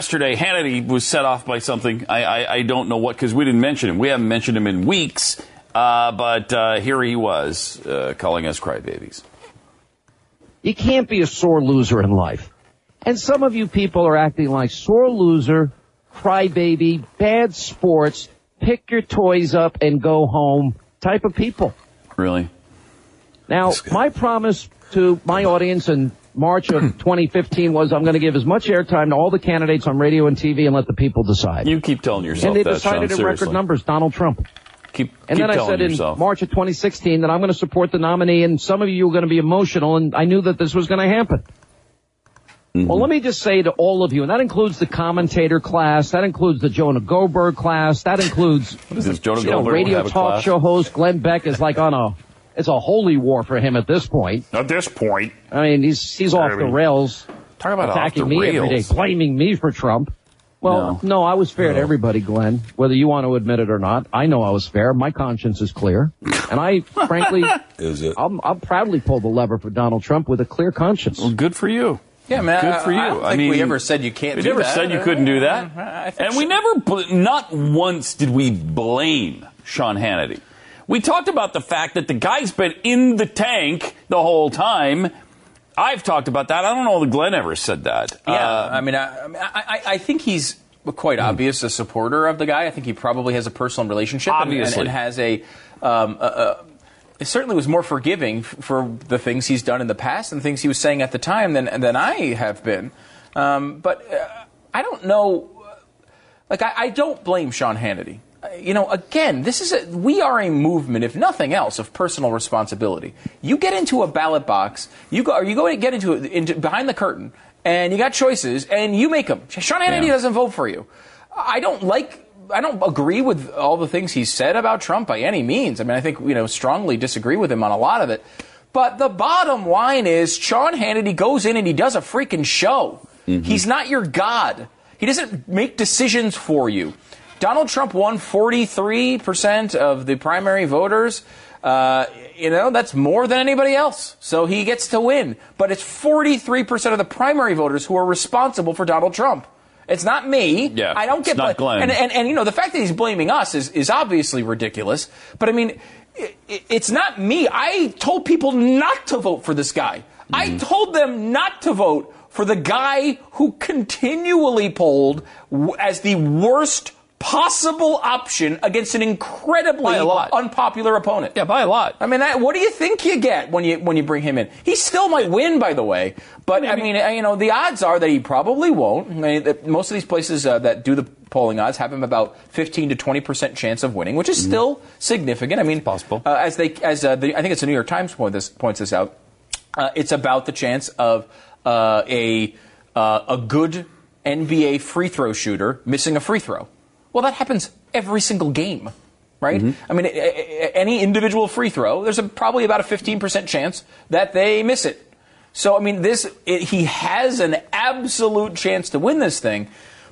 Yesterday, Hannity was set off by something. I, I, I don't know what, because we didn't mention him. We haven't mentioned him in weeks, uh, but uh, here he was uh, calling us crybabies. You can't be a sore loser in life. And some of you people are acting like sore loser, crybaby, bad sports, pick your toys up and go home type of people. Really? Now, my promise to my audience in March of 2015 was I'm going to give as much airtime to all the candidates on radio and TV and let the people decide. You keep telling yourself and they that, decided Sean, in record numbers, Donald Trump. Keep, And keep then I said yourself. in March of 2016 that I'm going to support the nominee, and some of you are going to be emotional, and I knew that this was going to happen. Mm-hmm. Well, let me just say to all of you, and that includes the commentator class, that includes the Jonah Goldberg class, that includes Does Jonah you know, radio talk class? show host Glenn Beck is like on a it's a holy war for him at this point. At this point, I mean, he's he's off the rails, talk about attacking off the me every day, blaming me for Trump. Well, no, I was fair to everybody, Glenn, whether you want to admit it or not. I know I was fair. My conscience is clear. And I, frankly, Is it? I'll, I'll proudly pull the lever for Donald Trump with a clear conscience. Well, good for you. Yeah, man. Good for you. I don't I mean, we ever said you can't We do never that. said you couldn't do that. Mm-hmm. And we never, not once did we blame Sean Hannity. We talked about the fact that the guy's been in the tank the whole time. I've talked about that. I don't know that Glenn ever said that. Yeah, Uh, I mean, I, I, I- I think he's quite obvious a supporter of the guy. I think he probably has a personal relationship and- and, Obviously. and has a. Um, a, a it certainly was more forgiving for the things he's done in the past and things he was saying at the time than than I have been. Um, but uh, I don't know. Like I, I don't blame Sean Hannity. You know, again, this is a, we are a movement, if nothing else, of personal responsibility. You get into a ballot box, you go, or you go and get into, into behind the curtain, and you got choices, and you make them. Sean Hannity Yeah. doesn't vote for you. I don't like. I don't agree with all the things he said about Trump by any means. I mean, I think you know strongly disagree with him on a lot of it. But the bottom line is, Sean Hannity goes in and he does a freaking show. Mm-hmm. He's not your god. He doesn't make decisions for you. Donald Trump won 43% of the primary voters. Uh, you know, that's more than anybody else. So he gets to win. But it's 43% of the primary voters who are responsible for Donald Trump. It's not me. Yeah, I don't it's get not Glenn. And, and, and, you know, the fact that he's blaming us is, is obviously ridiculous. But I mean, i i- it's not me. I told people not to vote for this guy. I Mm-hmm. told them not to vote for the guy who continually polled w- as the worst possible option against an incredibly unpopular opponent. yeah, by a lot. I mean, that, what do you think you get when you when you bring him in? He still might win, by the way. But I mean, you know, the odds are that he probably won't. I mean, that most of these places uh, that do the polling odds have him about 15 to 20 percent chance of winning, which is still significant. I mean, possible. Uh, as they as uh, the, I think it's the New York Times point this points this out. Uh, it's about the chance of uh, a uh, a good NBA free throw shooter missing a free throw. Well, that happens every single game, right? I mean, a- a- a- any individual free throw, there's a, probably about a 15% chance that they miss it. So, I mean, this it, he has an absolute chance to win this thing.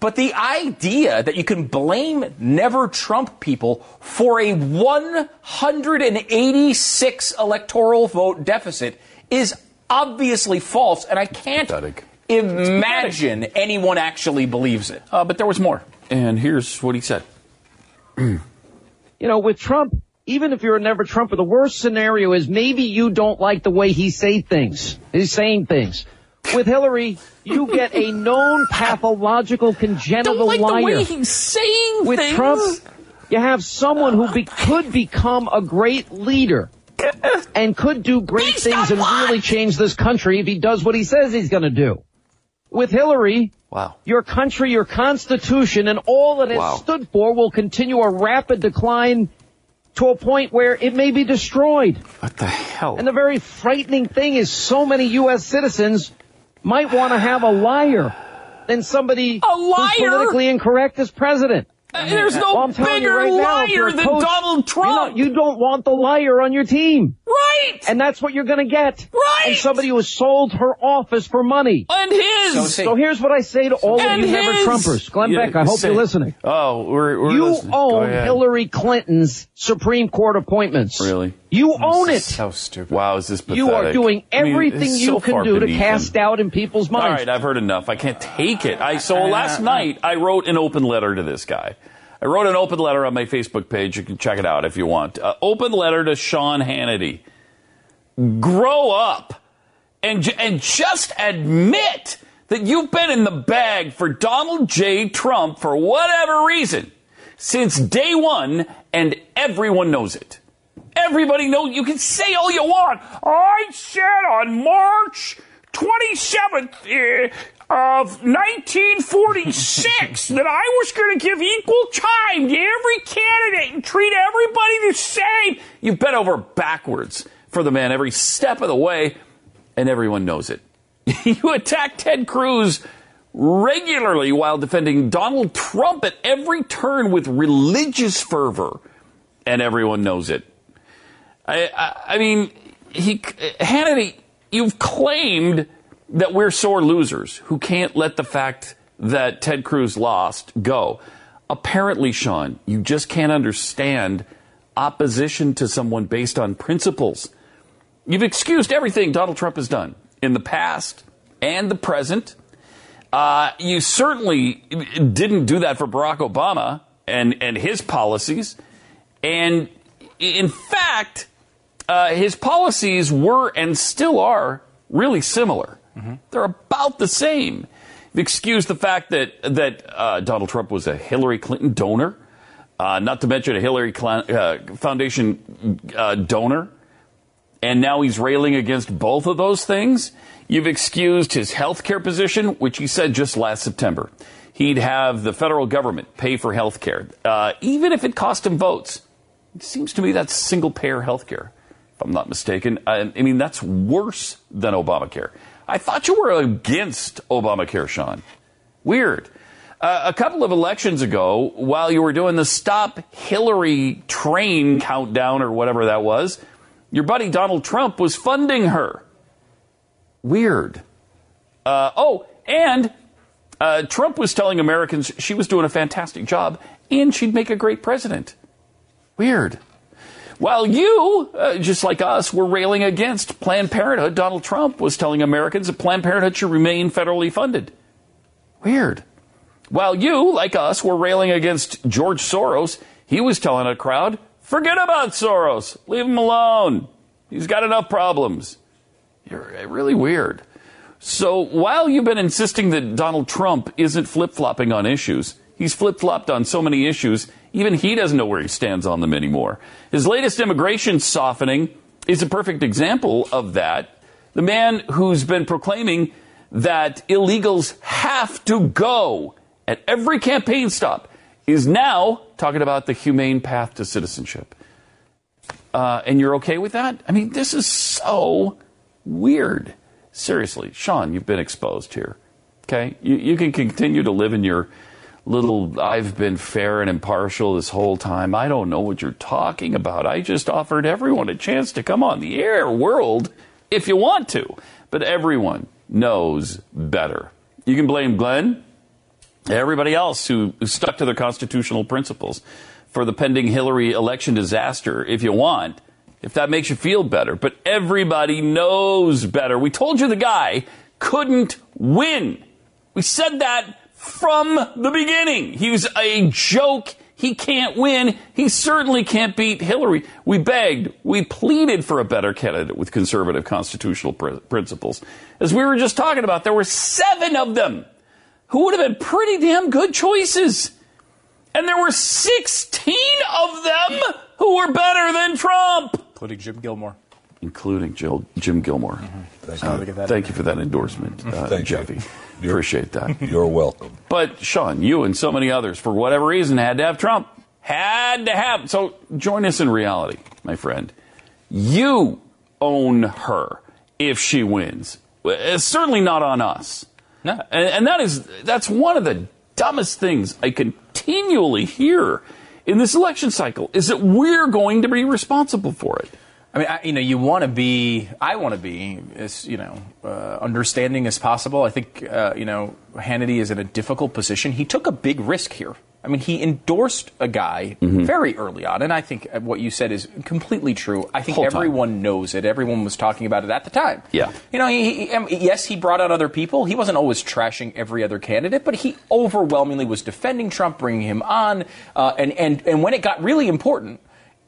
But the idea that you can blame never Trump people for a 186 electoral vote deficit is obviously false, and I can't Pathetic. imagine anyone actually believes it. Uh, but there was more. And here's what he said. You know, with Trump, even if you're a never Trumper, the worst scenario is maybe you don't like the way he say things. He's saying things. With Hillary, you get a known pathological congenital Don't like liar. the way he's saying With things. Trump, you have someone who be, could become a great leader and could do great Based things and what? really change this country if he does what he says he's going to do. With Hillary, Wow. your country, your constitution, and all that it Wow. stood for will continue a rapid decline to a point where it may be destroyed. What the hell? And the very frightening thing is so many U.S. citizens might want to have a liar than somebody A liar? who's politically incorrect as president. Uh, There's no Well, I'm you bigger right now, if you're liar a than coach, Donald You, Trump. know, you don't want the liar on your team. right. And that's what you're going to get. Right. And somebody who has sold her office for money. And his. So So here's what I say to all of and you never. Trumpers. Glenn Yeah, Beck, I hope say- you're listening. Oh, we're, we're You listening. Own. Hillary Clinton's Supreme Court appointments. Really? You own it. So stupid. Wow, is this pathetic? You are doing I mean, everything you so can do to cast him. doubt in people's minds. right, I've heard enough. I can't take it. I so last night I wrote an open letter to this guy. I wrote an open letter on my Facebook page. You can check it out if you want. Uh, open letter to Sean Hannity. Grow up and and just admit that you've been in the bag for Donald J. Trump for whatever reason since day one, and everyone knows it. Everybody knows. You can say all you want. I said on March 27th uh, of 1946 that I was going to give equal time to every candidate and treat everybody the same. You've bent over backwards for the man every step of the way, and everyone knows it. you attack Ted Cruz regularly while defending Donald Trump at every turn with religious fervor, and everyone knows it. I, I, I mean, he, Hannity, you've claimed that we're sore losers who can't let the fact that Ted Cruz lost go. Apparently, Sean, you just can't understand opposition to someone based on principles. You've excused everything Donald Trump has done in the past and the present. Uh, you certainly didn't do that for Barack Obama and, and his policies. And in fact, uh, his policies were and still are really similar. They're about the same. You've excused the fact that that uh, Donald Trump was a Hillary Clinton donor, uh, not to mention a Hillary Cl- uh, Foundation uh, donor, and now he's railing against both of those things. You've excused his health care position, which he said just last September. He'd have the federal government pay for health care, uh, even if it cost him votes. It seems to me that's single payer health care, if I'm not mistaken. I, I mean, that's worse than Obamacare. I thought you were against Obamacare, Sean. Weird. Uh, a couple of elections ago, while you were doing the Stop Hillary train countdown or whatever that was, your buddy Donald Trump was funding her. Weird. Uh, oh, and uh, Trump was telling Americans she was doing a fantastic job and she'd make a great president. Weird. While you, uh, just like us, were railing against Planned Parenthood, Donald Trump was telling Americans that Planned Parenthood should remain federally funded. Weird. While you, like us, were railing against George Soros, he was telling a crowd, forget about Soros. Leave him alone. He's got enough problems. You're eh, really weird. So while you've been insisting that Donald Trump isn't flip flopping on issues, he's flip flopped on so many issues, even he doesn't know where he stands on them anymore. His latest immigration softening is a perfect example of that. The man who's been proclaiming that illegals have to go at every campaign stop is now talking about the humane path to citizenship. Uh, and you're okay with that? I mean, this is so weird. Seriously, Sean, you've been exposed here. Okay? You, you can continue to live in your little, I've been fair and impartial this whole time. I don't know what you're talking about. I just offered everyone a chance to come on the air world if you want to. But everyone knows better. You can blame Glenn, everybody else who, who stuck to their constitutional principles for the pending Hillary election disaster if you want if that makes you feel better. But everybody knows better. We told you the guy couldn't win. We said that from the beginning. He was a joke. He can't win. He certainly can't beat Hillary. We begged, we pleaded for a better candidate with conservative constitutional pr- principles. As we were just talking about, there were seven of them who would have been pretty damn good choices. And there were 16 of them who were better than Trump including Jim Gilmore. including Jill, Jim Gilmore. Thank Uh, you. thank you for that endorsement, uh, Thank. Jeffy. You're- Appreciate that. You're welcome. But Sean, you and so many others, for whatever reason, had to have Trump. Had to have. So join us in reality, my friend. You own her if she wins. It's certainly not on us. No. And, and that is that's one of the dumbest things I continually hear in this election cycle is that we're going to be responsible for it. I mean, I, you know, you want to be. I want to be as you know, uh, understanding as possible. I think uh, you know, Hannity is in a difficult position. He took a big risk here. I mean, he endorsed a guy Mm-hmm. very early on, and I think what you said is completely true. I think Whole time. everyone knows it. Everyone was talking about it at the time. Yeah. You know, he, he, um, yes, he brought out other people. He wasn't always trashing every other candidate, but he overwhelmingly was defending Trump, bringing him on, uh, and and and when it got really important.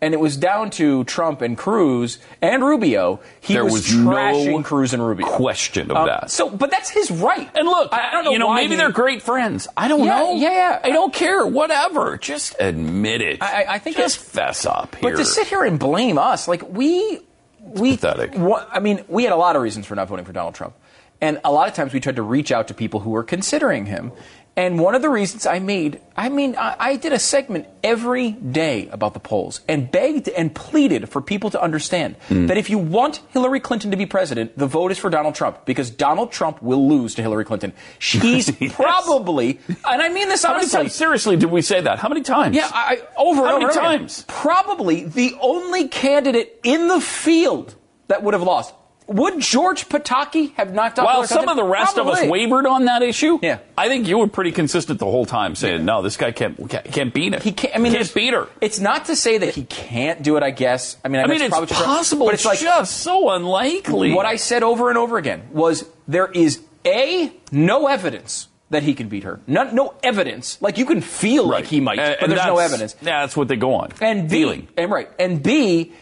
And it was down to Trump and Cruz and Rubio. He There was, was trashing no Cruz and Rubio. question of Um, that. So, but that's his right. And look, I, I don't know. you know, why maybe he- they're great friends. I don't Yeah, know. yeah, yeah. I don't care. Whatever. Just admit it. I- I- think just fess up here. But to sit here and blame us, like we, we, pathetic. I mean, we had a lot of reasons for not voting for Donald Trump, and a lot of times we tried to reach out to people who were considering him. And one of the reasons I made, I mean, I, I did a segment every day about the polls and begged and pleaded for people to understand Hmm. that if you want Hillary Clinton to be president, the vote is for Donald Trump because Donald Trump will lose to Hillary Clinton. She's probably, and I mean this How many honestly. times? Seriously, did we say that? How many times? Yeah, I, over and How many and over again. times? Probably the only candidate in the field that would have lost. Would George Pataki have knocked out? While Hillary some of the rest of us wavered on that issue, Yeah. I think you were pretty consistent the whole time, saying, "No, this guy can't can't, beat it. He can't. I mean, can't beat her." It's not to say that he can't do it. I guess. I mean, I, I mean, it's probably true, possible, but it's like just so unlikely. what I said over and over again was there is a no evidence that he can beat her. No, no evidence. Like you can feel like he might, And- but there's no evidence. Yeah, that's what they go on. and B, feeling. and right, and B,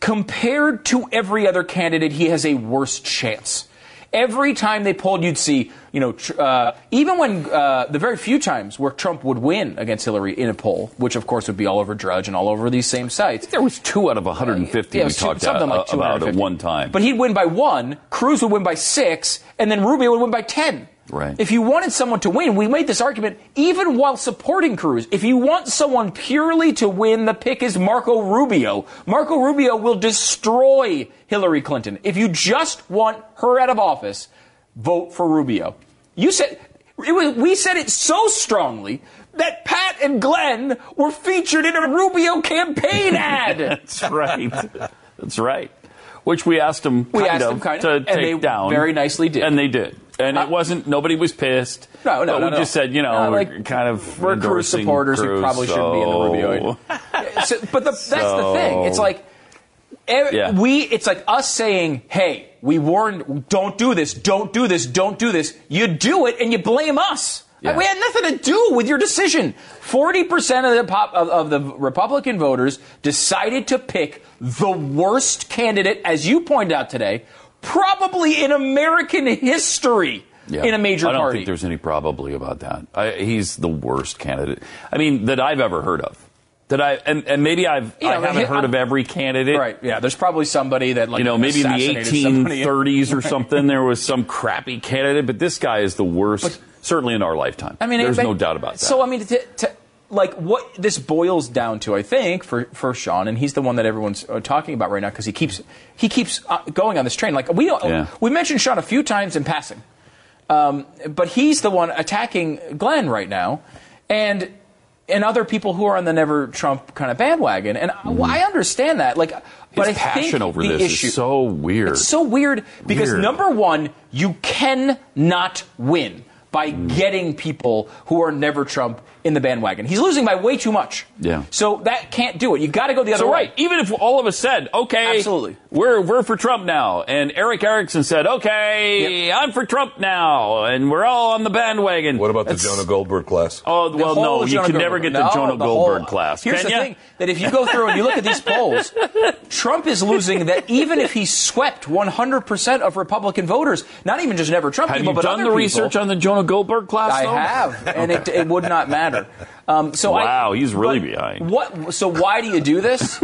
compared to every other candidate, he has a worse chance. Every time they polled, you'd see, you know, tr- uh, even when uh, the very few times where Trump would win against Hillary in a poll, which of course would be all over Drudge and all over these same sites. There was two out of 150 Yeah, we two- talked a- like about at one time. But he'd win by one, Cruz would win by six, and then Rubio would win by 10. Right. If you wanted someone to win, we made this argument even while supporting Cruz. If you want someone purely to win, the pick is Marco Rubio. Marco Rubio will destroy Hillary Clinton. If you just want her out of office, vote for Rubio. You said it was, we said it so strongly that Pat and Glenn were featured in a Rubio campaign ad. That's right. That's right. Which we asked them We kind asked of them kind to of, and take they down. very nicely did. And they did. And it wasn't, nobody was pissed. No, no, but no, we no. just said, you know, No, we're like, kind of we're Cruz endorsing supporters who Cruz, probably shouldn't be in the so- So- but the, that's the thing. It's like ev- Yeah. we. It's like us saying, "Hey, we warned. Don't do this. Don't do this. Don't do this." You do it, and you blame us. Yeah. We had nothing to do with your decision. Forty percent of the pop, of, of the Republican voters decided to pick the worst candidate, as you pointed out today, probably in American history. Yeah. In a major party. I don't party. think there's any probably about that. I, he's the worst candidate. I mean, that I've ever heard of. That I and, and maybe I've I haven't heard of I'm- every candidate. Right. Yeah. There's probably somebody that like You know, maybe in the assassinated somebody. 1830s or something, there was some crappy candidate, but this guy is the worst, certainly in our lifetime. I mean, there's no doubt about that. So I mean, to, to, like what this boils down to, I think, for for Sean, and he's the one that everyone's uh, talking about right now because he keeps he keeps uh, going on this train. Like we don't, Yeah. we mentioned Sean a few times in passing, um, but he's the one attacking Glenn right now, and and other people who are on the never Trump kind of bandwagon. And I- well, I understand that, like, but I passion think over the this issue, is so weird. It's so weird because Weird. number one, you cannot win by getting people who are never Trump in the bandwagon. He's losing by way too much. Yeah. So that can't do it. You got to go the other So way. right, even if all of us said, okay, Absolutely. we're we're for Trump now, and Erick Erickson said, okay, I'm for Trump now, and we're all on the bandwagon. What about the Jonah Goldberg class? Oh The well, no, you Jonah can Goldberg- never get the Jonah the Goldberg whole- class. Here's can the ya? thing: that if you go through and you look at these polls, Trump is losing. That even if he swept 100 percent of Republican voters, not even just never Trump Have people, you but done other the people, research on the Jonah Goldberg class? I though? have, and it, it would not matter. Um, so I- Wow, he's really behind. What? So why do you do this?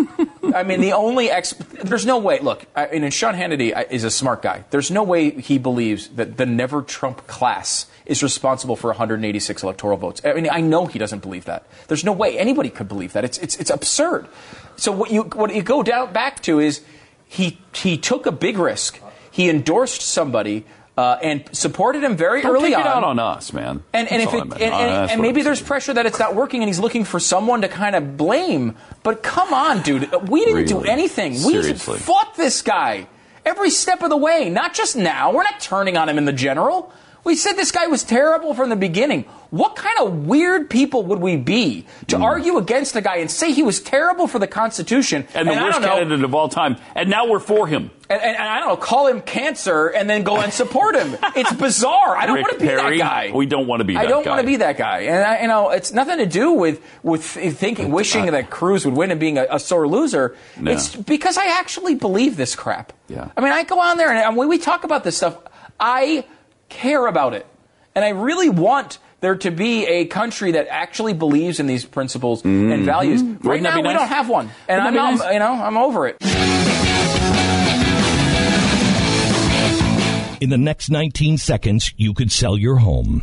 I mean, the only ex. There's no way. Look, I and Sean Hannity is a smart guy. There's no way he believes that the never Trump class is responsible for 186 electoral votes. I mean, I know he doesn't believe that. There's no way anybody could believe that. It's it's it's absurd. So what you what you go down back to is he he took a big risk. He endorsed somebody uh, and supported him very Don't early take on. it out on us, man. And, and That's if it, and, and- and maybe there's saying. pressure that it's not working, and he's looking for someone to kind of blame. But come on, dude, we didn't do Really? anything. We fought this guy every step of the way. Not just now. We're not turning on him in the general. We said this guy was terrible from the beginning. What kind of weird people would we be to hmm. argue against a guy and say he was terrible for the Constitution? And the I worst know, candidate of all time. And now we're for him. and, and, and I don't know, call him cancer and then go and support him. It's bizarre. I don't Rick want to be Perry, that guy. we don't want to be That guy. I don't guy. want to be that guy. And I, you know, it's nothing to do with with thinking, wishing that Cruz would win and being a, a sore loser. No. It's because I actually believe this crap. Yeah. I mean, I go on there and, and when we talk about this stuff, I care about it, and I really want. There to be a country that actually believes in these principles and values. Right Mm-hmm. Wouldn't now, be we don't have one, and Wouldn't I'm, that I'm- nice? you know, I'm over it. In the next 19 seconds, you could sell your home.